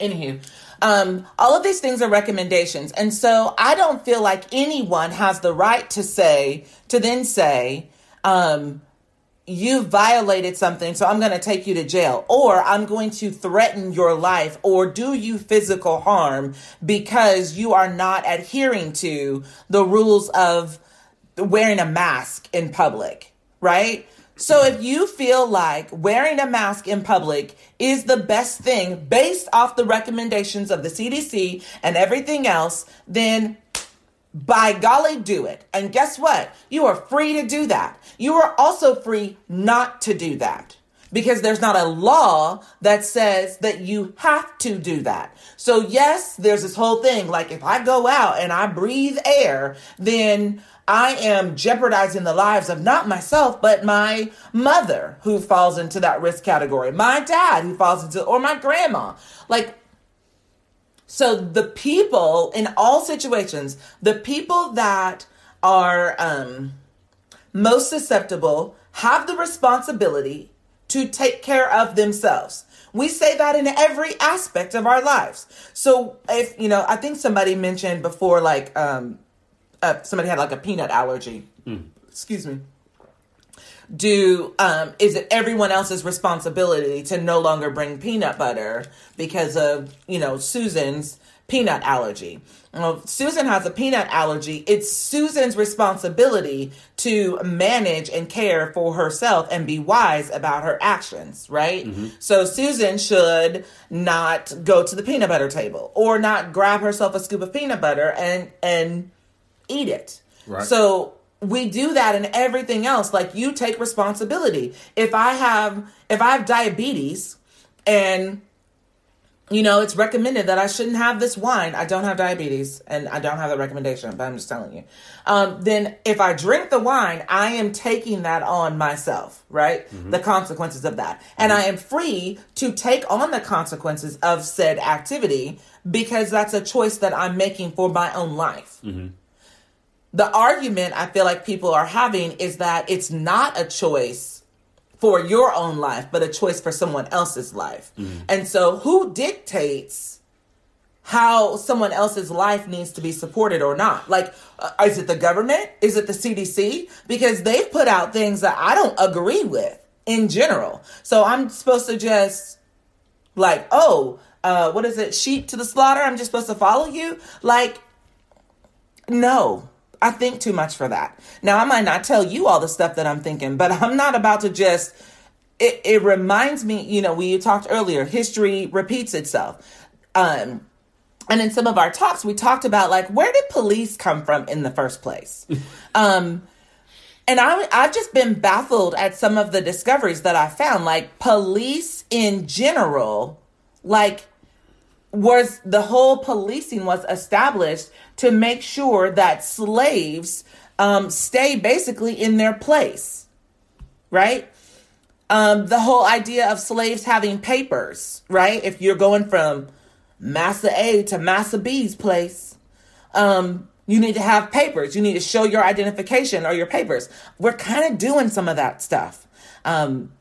Anywho, um, all of these things are recommendations. And so I don't feel like anyone has the right to say, to then say, um, you violated something, so I'm going to take you to jail, or I'm going to threaten your life, or do you physical harm because you are not adhering to the rules of wearing a mask in public, right? So if you feel like wearing a mask in public is the best thing based off the recommendations of the CDC and everything else, then by golly, do it. And guess what? You are free to do that. You are also free not to do that because there's not a law that says that you have to do that. So, yes, there's this whole thing like if I go out and I breathe air, then I am jeopardizing the lives of not myself, but my mother who falls into that risk category, my dad who falls into, or my grandma. Like, so the people in all situations, the people that are um, most susceptible have the responsibility to take care of themselves. We say that in every aspect of our lives. So if you know, I think somebody mentioned before, like um, uh, somebody had like a peanut allergy. Excuse me. Do um is it everyone else's responsibility to no longer bring peanut butter because of you know susan's peanut allergy? Well susan has a peanut allergy. It's susan's responsibility to manage and care for herself and be wise about her actions right? So susan should not go to the peanut butter table or not grab herself a scoop of peanut butter and and eat it Right. so we do that in everything else. Like you take responsibility. If I have if I have diabetes and you know, it's recommended that I shouldn't have this wine. I don't have diabetes and I don't have the recommendation, but I'm just telling you. Um, then if I drink the wine, I am taking that on myself, right? Mm-hmm. The consequences of that. And mm-hmm. I am free to take on the consequences of said activity because that's a choice that I'm making for my own life mm-hmm. The argument I feel like people are having is that it's not a choice for your own life, but a choice for someone else's life. And so, who dictates how someone else's life needs to be supported or not? Like, uh, is it the government? Is it the CDC? Because they've put out things that I don't agree with in general. So, I'm supposed to just like, oh, uh, what is it? Sheep to the slaughter. I'm just supposed to follow you. Like, no, I think too much for that. Now, I might not tell you all the stuff that I'm thinking, but I'm not about to just. It, it reminds me, you know, we you talked earlier, history repeats itself. Um, and in some of our talks, we talked about like, where did police come from in the first place? um, and I, I've just been baffled at some of the discoveries that I found. Like, police in general, like, was the whole policing was established to make sure that slaves um, stay basically in their place, right? Um, the whole idea of slaves having papers, right? If you're going from Massa A to Massa B's place, um, you need to have papers. You need to show your identification or your papers. We're kind of doing some of that stuff. Um,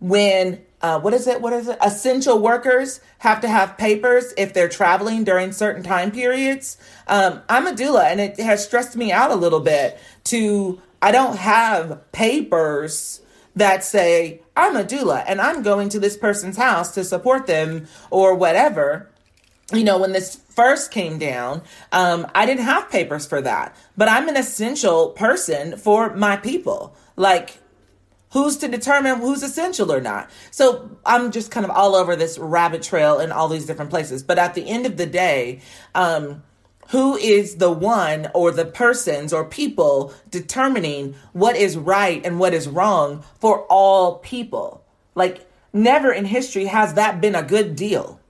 when uh, what is it? What is it? Essential workers have to have papers if they're traveling during certain time periods. Um, I'm a doula, and it has stressed me out a little bit. To I don't have papers that say I'm a doula and I'm going to this person's house to support them or whatever you know, when this first came down, um, I didn't have papers for that, but I'm an essential person for my people. Like, who's to determine who's essential or not? So I'm just kind of all over this rabbit trail in all these different places. But at the end of the day, um, who is the one or the persons or people determining what is right and what is wrong for all people? Like, never in history has that been a good deal.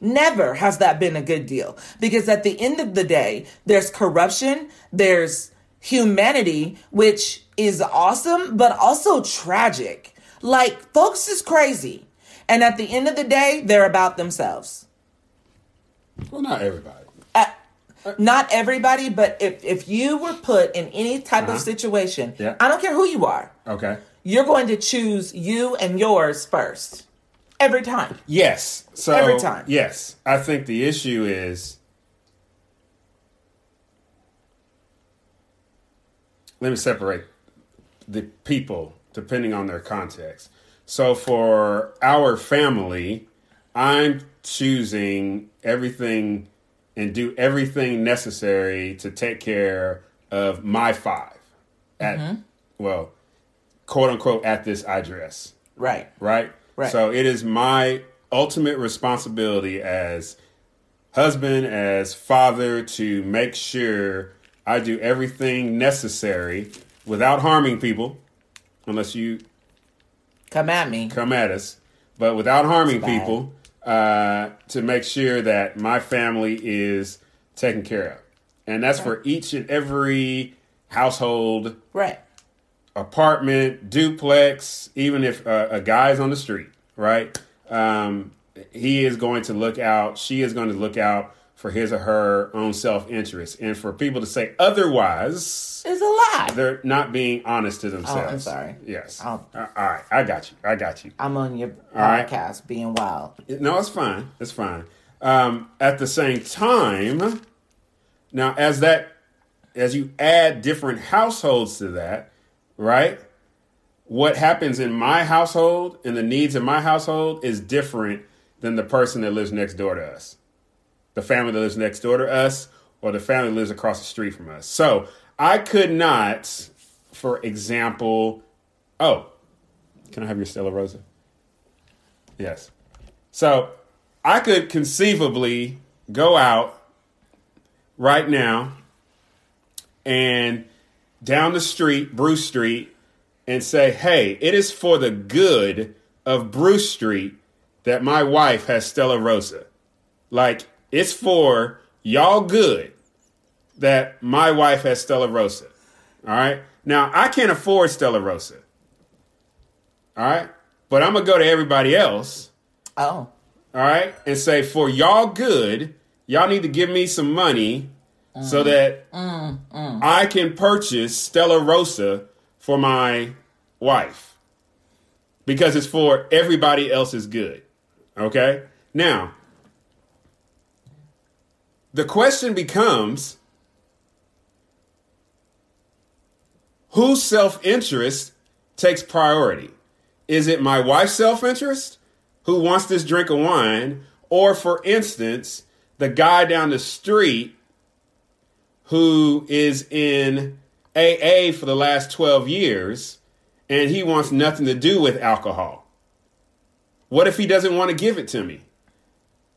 Never has that been a good deal. Because at the end of the day, there's corruption, there's humanity, which is awesome, but also tragic. Like, folks is crazy. And at the end of the day, they're about themselves. Well, not everybody. Uh, not everybody, but if, if you were put in any type Uh-huh. of situation, Yeah. I don't care who you are, Okay. you're going to choose you and yours first. Every time. Yes. So Every time. Yes. I think the issue is let me separate the people depending on their context. So for our family, I'm choosing everything and do everything necessary to take care of my five at Mm-hmm. well, quote unquote at this address Right. right? Right. So it is my ultimate responsibility as husband, as father, to make sure I do everything necessary without harming people, unless you Come at me. come at us, but without harming people, uh, to make sure that my family is taken care of. And that's for each and every household Right. apartment, duplex, even if uh, a guy's on the street, right? Um, he is going to look out, she is going to look out for his or her own self interest. And for people to say otherwise, is a lie. they're not being honest to themselves. Oh, I'm sorry. Yes. Uh, all right. I got you. I got you. I'm on your right. podcast being wild. No, it's fine. It's fine. Um, at the same time, now as that, as you add different households to that, right? What happens in my household and the needs in my household is different than the person that lives next door to us, the family that lives next door to us, or the family that lives across the street from us. So I could not, for example, oh, can I have your Stella Rosa? Yes. So I could conceivably go out right now and down the street, Bruce Street, and say, hey, it is for the good of Bruce Street that my wife has Stella Rosa. Like, it's for y'all good that my wife has Stella Rosa. All right. Now, I can't afford Stella Rosa. All right. But I'm to go to everybody else Oh. all right, and say, for y'all good, y'all need to give me some money so mm. that mm, mm. I can purchase Stella Rosa for my wife because it's for everybody else's good. Okay? Now, the question becomes whose self interest takes priority? Is it my wife's self interest who wants this drink of wine? Or, for instance, the guy down the street who is in AA for the last 12 years and he wants nothing to do with alcohol? What if he doesn't want to give it to me?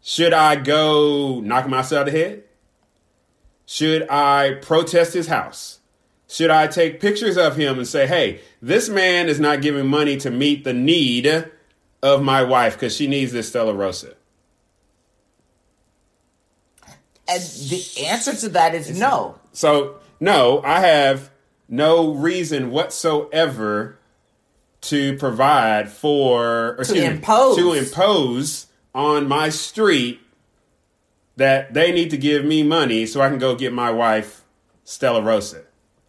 Should I go knock him outside the head? Should I protest his house? Should I take pictures of him and say, hey, this man is not giving money to meet the need of my wife because she needs this Stella Rosa? And the answer to that is no. So, no, I have no reason whatsoever to provide for, or excuse me, impose. to impose on my street that they need to give me money so I can go get my wife Stella Rosa.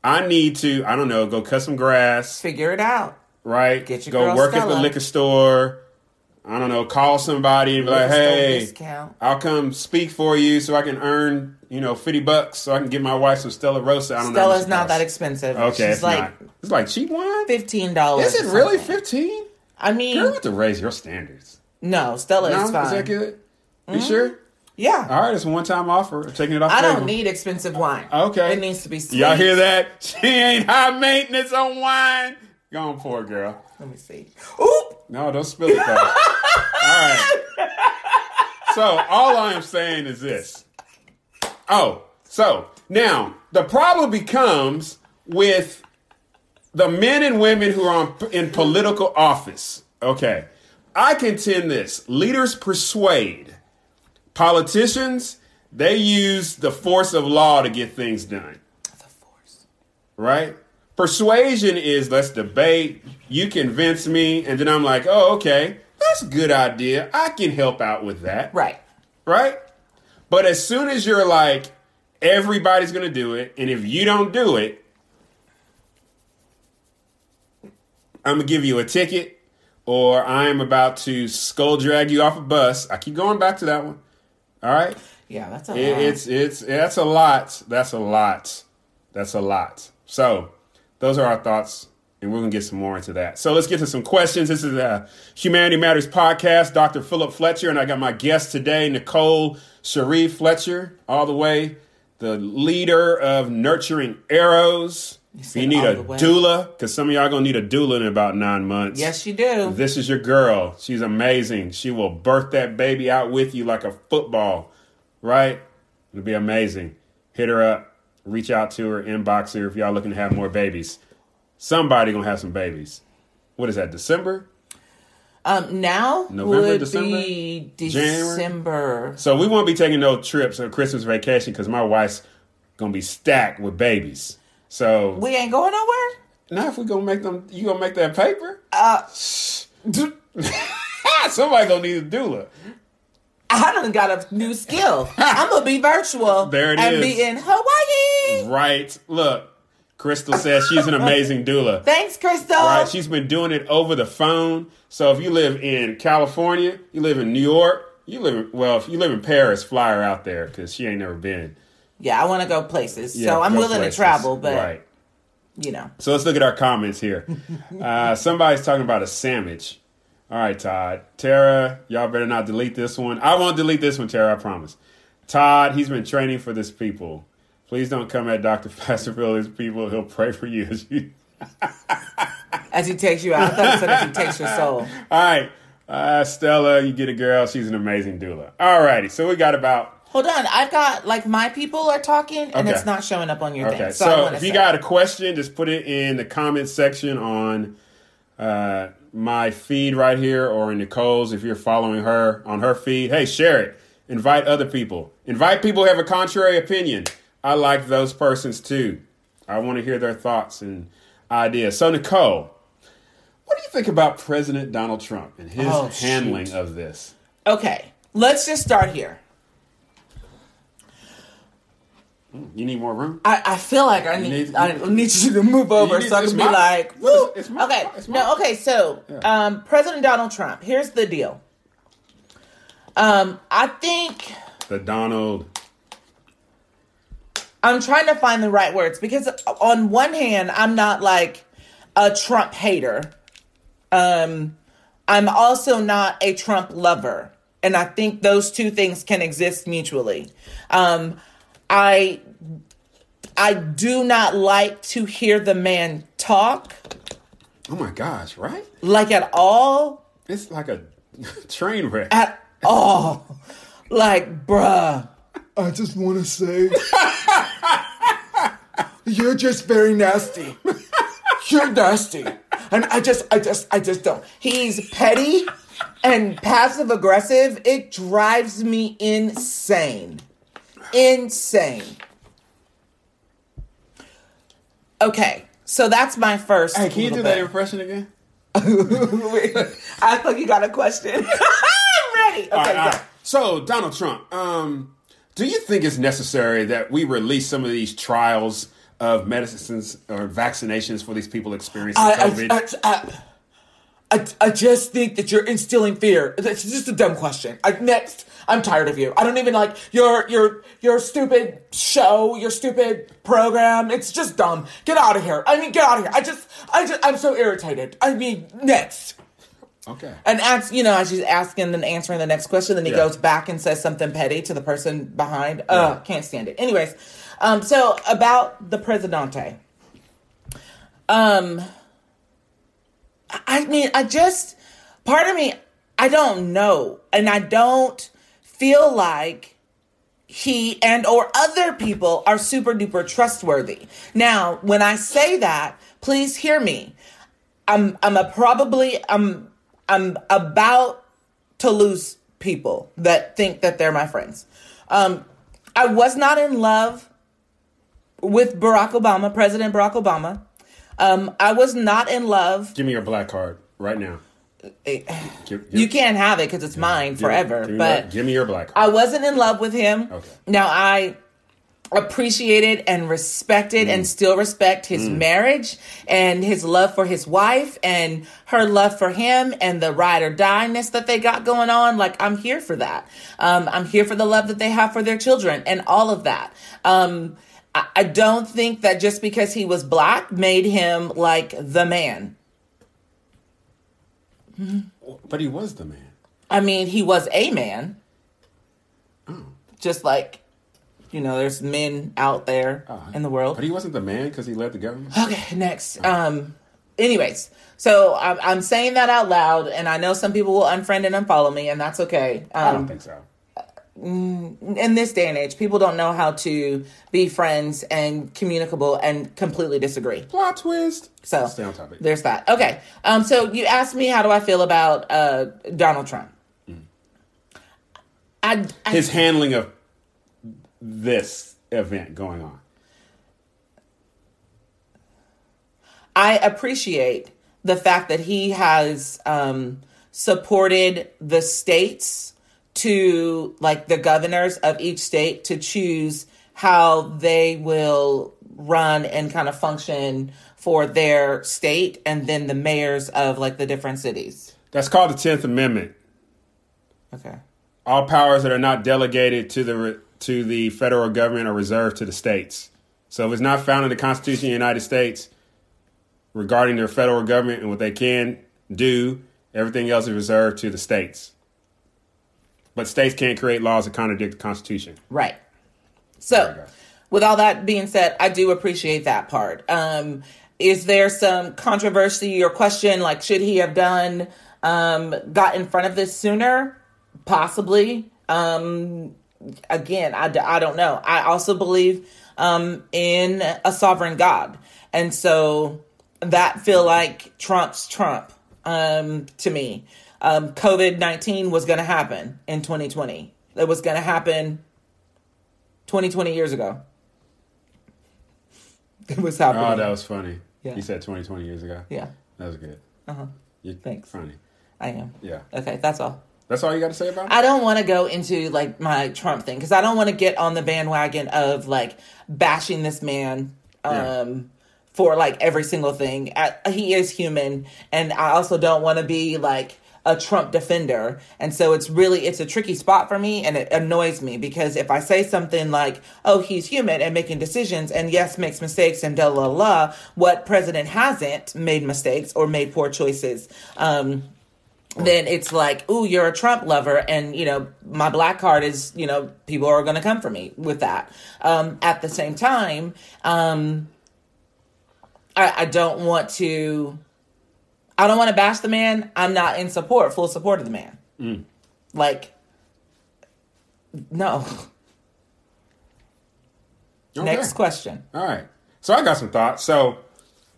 I need to, I don't know, go cut some grass, Figure it out. right? Get your go work at the liquor store. I don't know, call somebody and be like, hey. I'll come speak for you so I can earn, you know, 50 bucks so I can get my wife some Stella Rosa. I don't know. Stella's not that expensive. Okay, She's it's like not. It's like cheap wine? fifteen dollars. Is it really 15? I mean, Girl, you have to raise your standards. No, Stella No, is fine. Mm-hmm. is that good? You sure? Yeah, All right, it's a one time offer. I'm taking it off I don't need expensive wine. Okay. it needs to be sweet. Y'all hear that? She ain't high maintenance on wine. Go on, poor girl. Let me see. Oop. No, don't spill it though. all right. So all I am saying is this. Oh, so now the problem becomes with the men and women who are on, in political office. Okay, I contend this: leaders persuade, Politicians, they use the force of law to get things done. The force. right? Persuasion is let's debate, you convince me, and then I'm like, oh, okay, that's a good idea. I can help out with that, Right. right? But as soon as you're like, everybody's gonna do it, and if you don't do it, I'm gonna give you a ticket, or I'm about to skull drag you off a bus. I keep going back to that one. All right? Yeah, that's a It, lot. it's it's that's a lot. That's a lot. That's a lot. So those are our thoughts, and we're gonna get some more into that. So let's get to some questions. This is a Humanity Matters podcast. Dr. Philip Fletcher, and I got my guest today, Nicole Sharif Fletcher, all the way, the leader of Nurturing Arrows. You need a doula, because some of y'all gonna need a doula in about nine months. yes, you do. This is your girl. She's amazing. She will birth that baby out with you like a football, right? It'll be amazing. Hit her up, reach out to her, inbox her if y'all looking to have more babies. Somebody gonna have some babies. What is that? December? Um, now November, would December? be January? December. So we won't be taking no trips or Christmas vacation because my wife's gonna be stacked with babies. So We ain't going nowhere. now if we gonna make them, you gonna make that paper? Uh, Somebody gonna need a doula. I done got a new skill. I'm gonna be virtual. There it and is. be in Hawaii. Right. Look, Crystal says she's an amazing doula. Thanks, Crystal. Right. She's been doing it over the phone. So if you live in California, you live in New York, you live in, well, if you live in Paris, fly her out there because she ain't never been. Yeah, I want to go places, Yeah, so I'm willing places. to travel. But right. you know, So let's look at our comments here. Uh, somebody's talking about a sandwich. All right, Todd. Tara, y'all better not delete this one. I won't delete this one, Tara, I promise. Todd, he's been training for this people. Please don't come at Dr. Fasterville, his people. He'll pray for you as you. as he takes you out, I thought it said as he takes your soul. All right. Uh, Stella, you get a girl. She's an amazing doula. All righty. So we got about. Hold on, I've got like my people are talking, and Okay. it's not showing up on your Okay. thing. So, I wanna if you say- got a question, just put it in the comment section on uh, my feed right here or in Nicole's if you're following her on her feed. Hey, share it. Invite other people. Invite people who have a contrary opinion. I like those persons too. I want to hear their thoughts and ideas. So, Nicole, what do you think about President Donald Trump and his Oh, handling of this? okay, let's just start here. You need more room? I, I feel like I need need- I need you to move over need- so I it's can be my- like, it's- woo. it's my- okay, it's my- no, okay. So, um, President Donald Trump. Here's the deal. Um, I think The Donald. I'm trying to find the right words because on one hand, I'm not like a Trump hater. Um, I'm also not a Trump lover. And I think those two things can exist mutually. Um, I I do not like to hear the man talk Oh my gosh, right? like at all. It's like a train wreck. At all. Like, bruh. I just want to say, you're just very nasty. You're nasty. And I just, I just, I just don't. He's petty and passive aggressive. It drives me insane. Insane. Okay, so that's my first. Hey, can you do little that impression again? I thought you got a question. I'm ready. Okay, All right, all right. So, Donald Trump, um, do you think it's necessary that we release some of these trials of medicines or vaccinations for these people experiencing COVID? I, I, I, I, I just think that you're instilling fear. It's just a dumb question. I, next, I'm tired of you. I don't even like your your your stupid show, your stupid program. It's just dumb. Get out of here. I mean, get out of here. I just, I just, I'm so irritated. I mean, next. okay. And as you know, as she's asking and answering the next question, then he Yeah. goes back and says something petty to the person behind. Uh, can't stand it. Anyways, um, so about the Presidente. Um, I mean, I just part of me, I don't know, and I don't feel like he and or other people are super duper trustworthy. Now, when I say that, please hear me. I'm I'm a probably I'm I'm about to lose people that think that they're my friends. Um, I was not in love with Barack Obama, President Barack Obama. Um, I was not in love. Give me your black card right now. Give- give- You can't have it because it's mine give- forever. give but give me your black card. I wasn't in love with him. Okay. Now I appreciated and respected Mm. and still respect his marriage and his love for his wife and her love for him and the ride or die-ness that they got going on. Like I'm here for that. Um, I'm here for the love that they have for their children and all of that. Um, I, I don't think that just because he was black made him like the man. But he was the man. I mean, he was a man. Oh. Just like, you know, there's men out there in the world. But he wasn't the man because he led the government. Okay, next. Um, anyways, so I'm, I'm saying that out loud, and I know some people will unfriend and unfollow me, and that's okay. I don't Um, think so. In this day and age, people don't know how to be friends and communicable and completely disagree. Plot twist. So stay on topic. there's that. Okay. Um, so you asked me how do I feel about uh, Donald Trump. I, I His handling of this event going on. I appreciate the fact that he has um, supported the states to, like, the governors of each state to choose how they will run and kind of function for their state, and then the mayors of, like, the different cities. That's called the Tenth Amendment. Okay. All powers that are not delegated to the to the federal government are reserved to the states. So if it's not found in the Constitution of the United States regarding their federal government and what they can do, everything else is reserved to the states. But states can't create laws that contradict the Constitution. Right. So, with all that being said, I do appreciate that part. Um, is there some controversy or question like should he have done um, got in front of this sooner? Possibly. Um, again, I don't know. I also believe um, in a sovereign God, and so that feel like Trump's Trump um, to me. Um, COVID nineteen was going to happen in 2020. It was going to happen 20, 20 years ago. It was happening. Oh, that was funny. Yeah. You said 20, 20 years ago. yeah, That was good. Uh-huh. You're Thanks. Funny. I am. Yeah. Okay, that's all. That's all you got to say about it? I don't want to go into like my Trump thing because I don't want to get on the bandwagon of like bashing this man um, Yeah. for like every single thing. I, he is human, and I also don't want to be like a Trump defender. And so it's really it's a tricky spot for me, and it annoys me because if I say something like, "Oh, he's human and making decisions," and yes, makes mistakes and da la la, what president hasn't made mistakes or made poor choices. Um, then it's like, ooh, you're a Trump lover, and you know my black card is, you know, people are going to come for me with that. Um, at the same time, um, I, I don't want to, I don't want to bash the man. I'm not in support, full support of the man. Like, no. Okay. Next question. All right. So I got some thoughts. So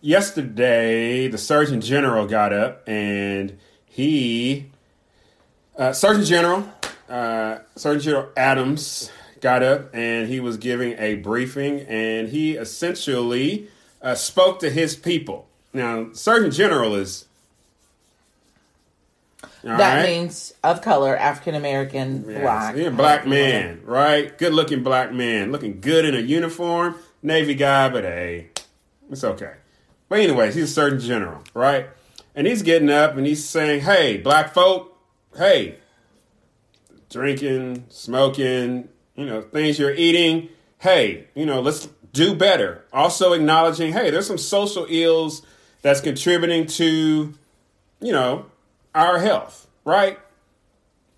yesterday, the Surgeon General got up and he, uh, Surgeon General, uh, Surgeon General Adams got up and he was giving a briefing and he essentially uh, spoke to his people. Now, Surgeon General is. All that right? means of color, African American, Yes, black. A black man, right? Good looking black man. Looking good in a uniform. Navy guy, but hey, it's okay. But anyways, he's a surgeon general, right? And he's getting up and he's saying, hey, black folk, hey, drinking, smoking, you know, things you're eating, hey, you know, let's do better. Also acknowledging, hey, there's some social ills that's contributing to, you know, our health, right?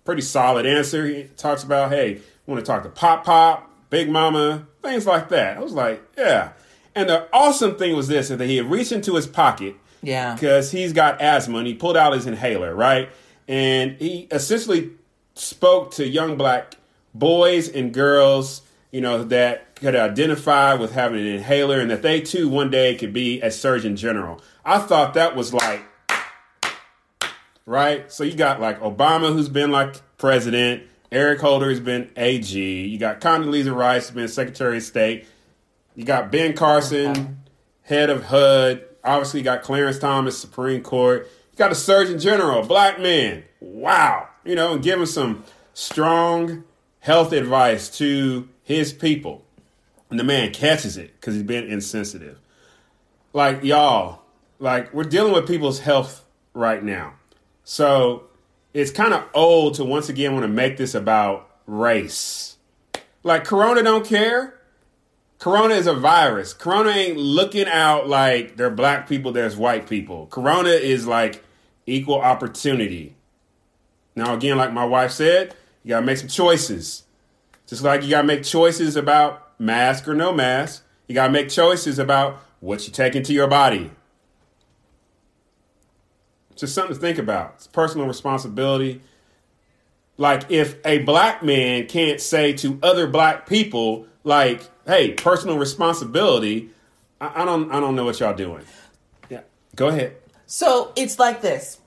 pretty solid answer. He talks about, hey, want to talk to Pop Pop, Big Mama, things like that. I was like, yeah. And the awesome thing was this: is that he had reached into his pocket Yeah. because he's got asthma and he pulled out his inhaler, right? And he essentially spoke to young black boys and girls, you know, that could identify with having an inhaler and that they too one day could be a surgeon general. I thought that was like right? So you got like Obama, who's been like president. Eric Holder has been AG. You got Condoleezza Rice been Secretary of State. You got Ben Carson, head of HUD. Obviously, you got Clarence Thomas, Supreme Court. You got a Surgeon General, black man. Wow. You know, and giving some strong health advice to his people. And the man catches it because he's been insensitive. Like, y'all, like, we're dealing with people's health right now. So it's kind of old to once again want to make this about race. Like, Corona don't care. Corona is a virus. Corona ain't looking out like there are black people, there's white people. Corona is like equal opportunity. Now, again, like my wife said, you gotta make some choices. Just like you gotta make choices about mask or no mask, you gotta make choices about what you take into your body. Just something to think about. It's personal responsibility. Like if a black man can't say to other black people, like, "Hey, personal responsibility," I, I don't, I don't know what y'all doing. Yeah, go ahead. So it's like this.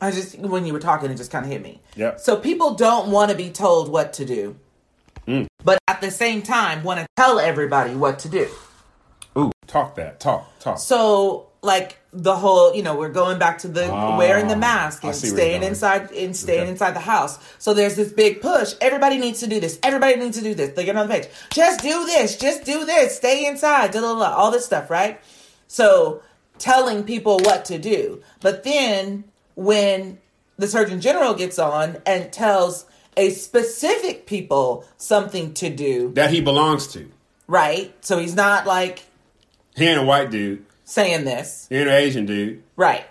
I just when you were talking, it just kind of hit me. Yeah. So people don't want to be told what to do, Mm. but at the same time want to tell everybody what to do. Ooh, talk that, talk, talk. So like the whole, you know, we're going back to the Ah, wearing the mask and see where you're staying inside and staying Okay. inside the house. So there's this big push. Everybody needs to do this. Everybody needs to do this. They get on the page. Just do this. Just do this. Stay inside. Da, da, da, all this stuff, right? So telling people what to do. But then when the Surgeon General gets on and tells a specific people something to do, that he belongs to. right? So he's not like He ain't a white dude. Saying this, an Asian dude. right?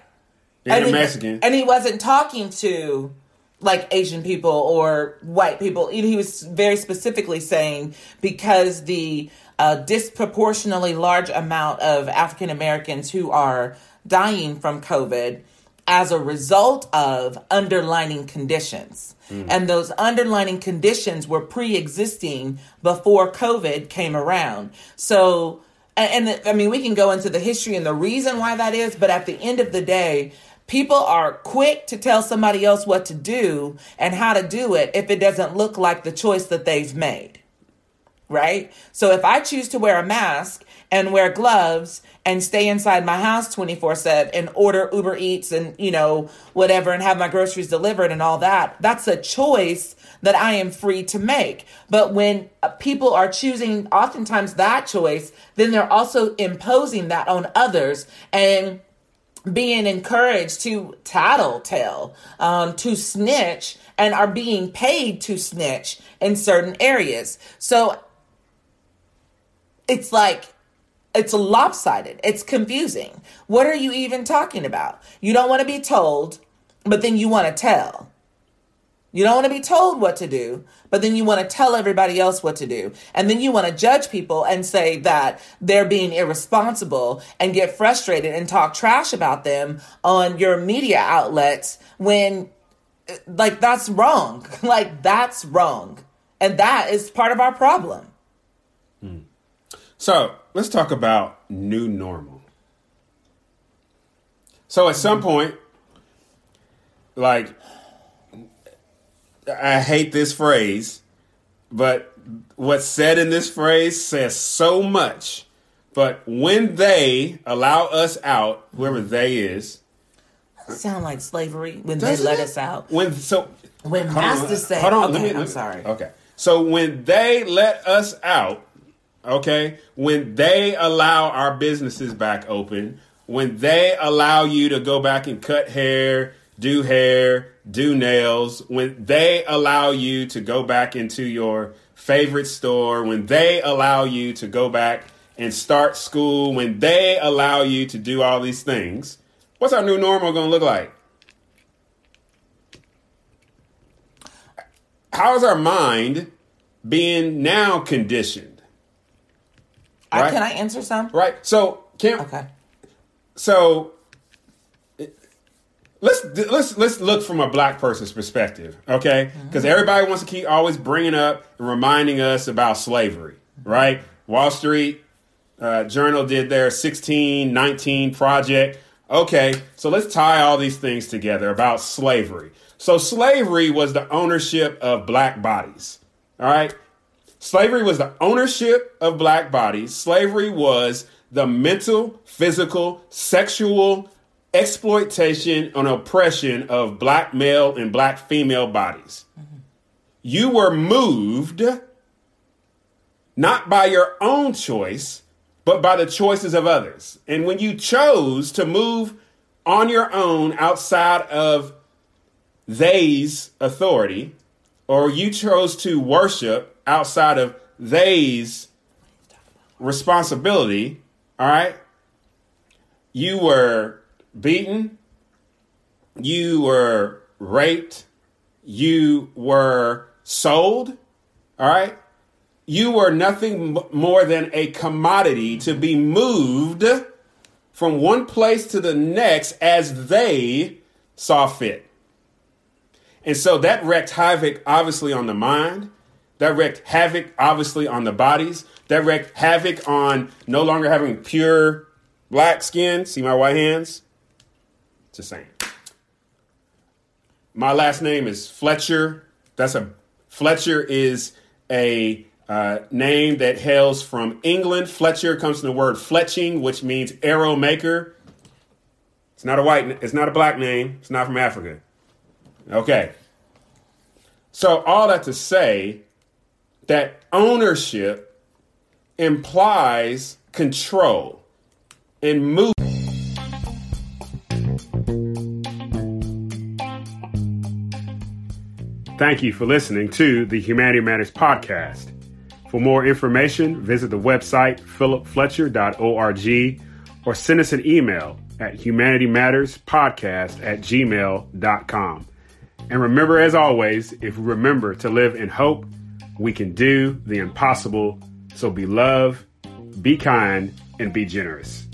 He ain't a he- Mexican. And he wasn't talking to like Asian people or white people. He was very specifically saying because the uh, disproportionately large amount of African Americans who are dying from COVID as a result of underlining conditions. And those underlining conditions were pre existing before COVID came around. So, and, and I mean, we can go into the history and the reason why that is, but at the end of the day, people are quick to tell somebody else what to do and how to do it if it doesn't look like the choice that they've made. Right? So if I choose to wear a mask and wear gloves and stay inside my house 24 7 and order Uber Eats and, you know, whatever and have my groceries delivered and all that, that's a choice that I am free to make. But when uh, people are choosing oftentimes that choice, then they're also imposing that on others and being encouraged to tattletale, um, to snitch, and are being paid to snitch in certain areas. So it's like it's lopsided. It's confusing. What are you even talking about? You don't want to be told, but then you want to tell. You don't want to be told what to do, but then you want to tell everybody else what to do. And then you want to judge people and say that they're being irresponsible and get frustrated and talk trash about them on your media outlets when, uh, like, that's wrong. like, that's wrong. And that is part of our problem. So let's talk about new normal. So at some point, like, I hate this phrase, but what's said in this phrase says so much. But when they allow us out, whoever they is, Sound like slavery when they let it? us out. When so When masters say- hold on, let okay, me, I'm me- sorry. Okay, so when they let us out, okay, when they allow our businesses back open, when they allow you to go back and cut hair, do hair, do nails, when they allow you to go back into your favorite store, when they allow you to go back and start school, when they allow you to do all these things, what's our new normal going to look like? How is our mind being now conditioned? I, Right. can I answer some? Right. So, Kim, Okay. so let's let's let's look from a black person's perspective, okay? Because everybody wants to keep always bringing up and reminding us about slavery, right? Wall Street uh, Journal did their 1619 project Okay, so let's tie all these things together about slavery. So, slavery was the ownership of black bodies. All right? Slavery was the ownership of black bodies. Slavery was the mental, physical, sexual exploitation and oppression of black male and black female bodies. You were moved not by your own choice, but by the choices of others. And when you chose to move on your own outside of they's authority, or you chose to worship outside of they's responsibility, all right, you were beaten, you were raped, you were sold, all right? You were nothing more than a commodity to be moved from one place to the next as they saw fit. And so that wreaked havoc, obviously, on the mind. That wreaked havoc, obviously, on the bodies. That wreaked havoc on no longer having pure black skin. See my white hands? Just saying. My last name is Fletcher. That's a Fletcher is a uh, name that hails from England. Fletcher comes from the word fletching, which means arrow maker. It's not a white. It's not a black name. It's not from Africa. Okay. So all that to say that ownership implies control and move. Thank you for listening to the Humanity Matters podcast. For more information, visit the website philipfletcher.org or send us an email at humanitymatterspodcast at gmail.com. And remember, as always, if we remember to live in hope, we can do the impossible. So be love, be kind, and be generous.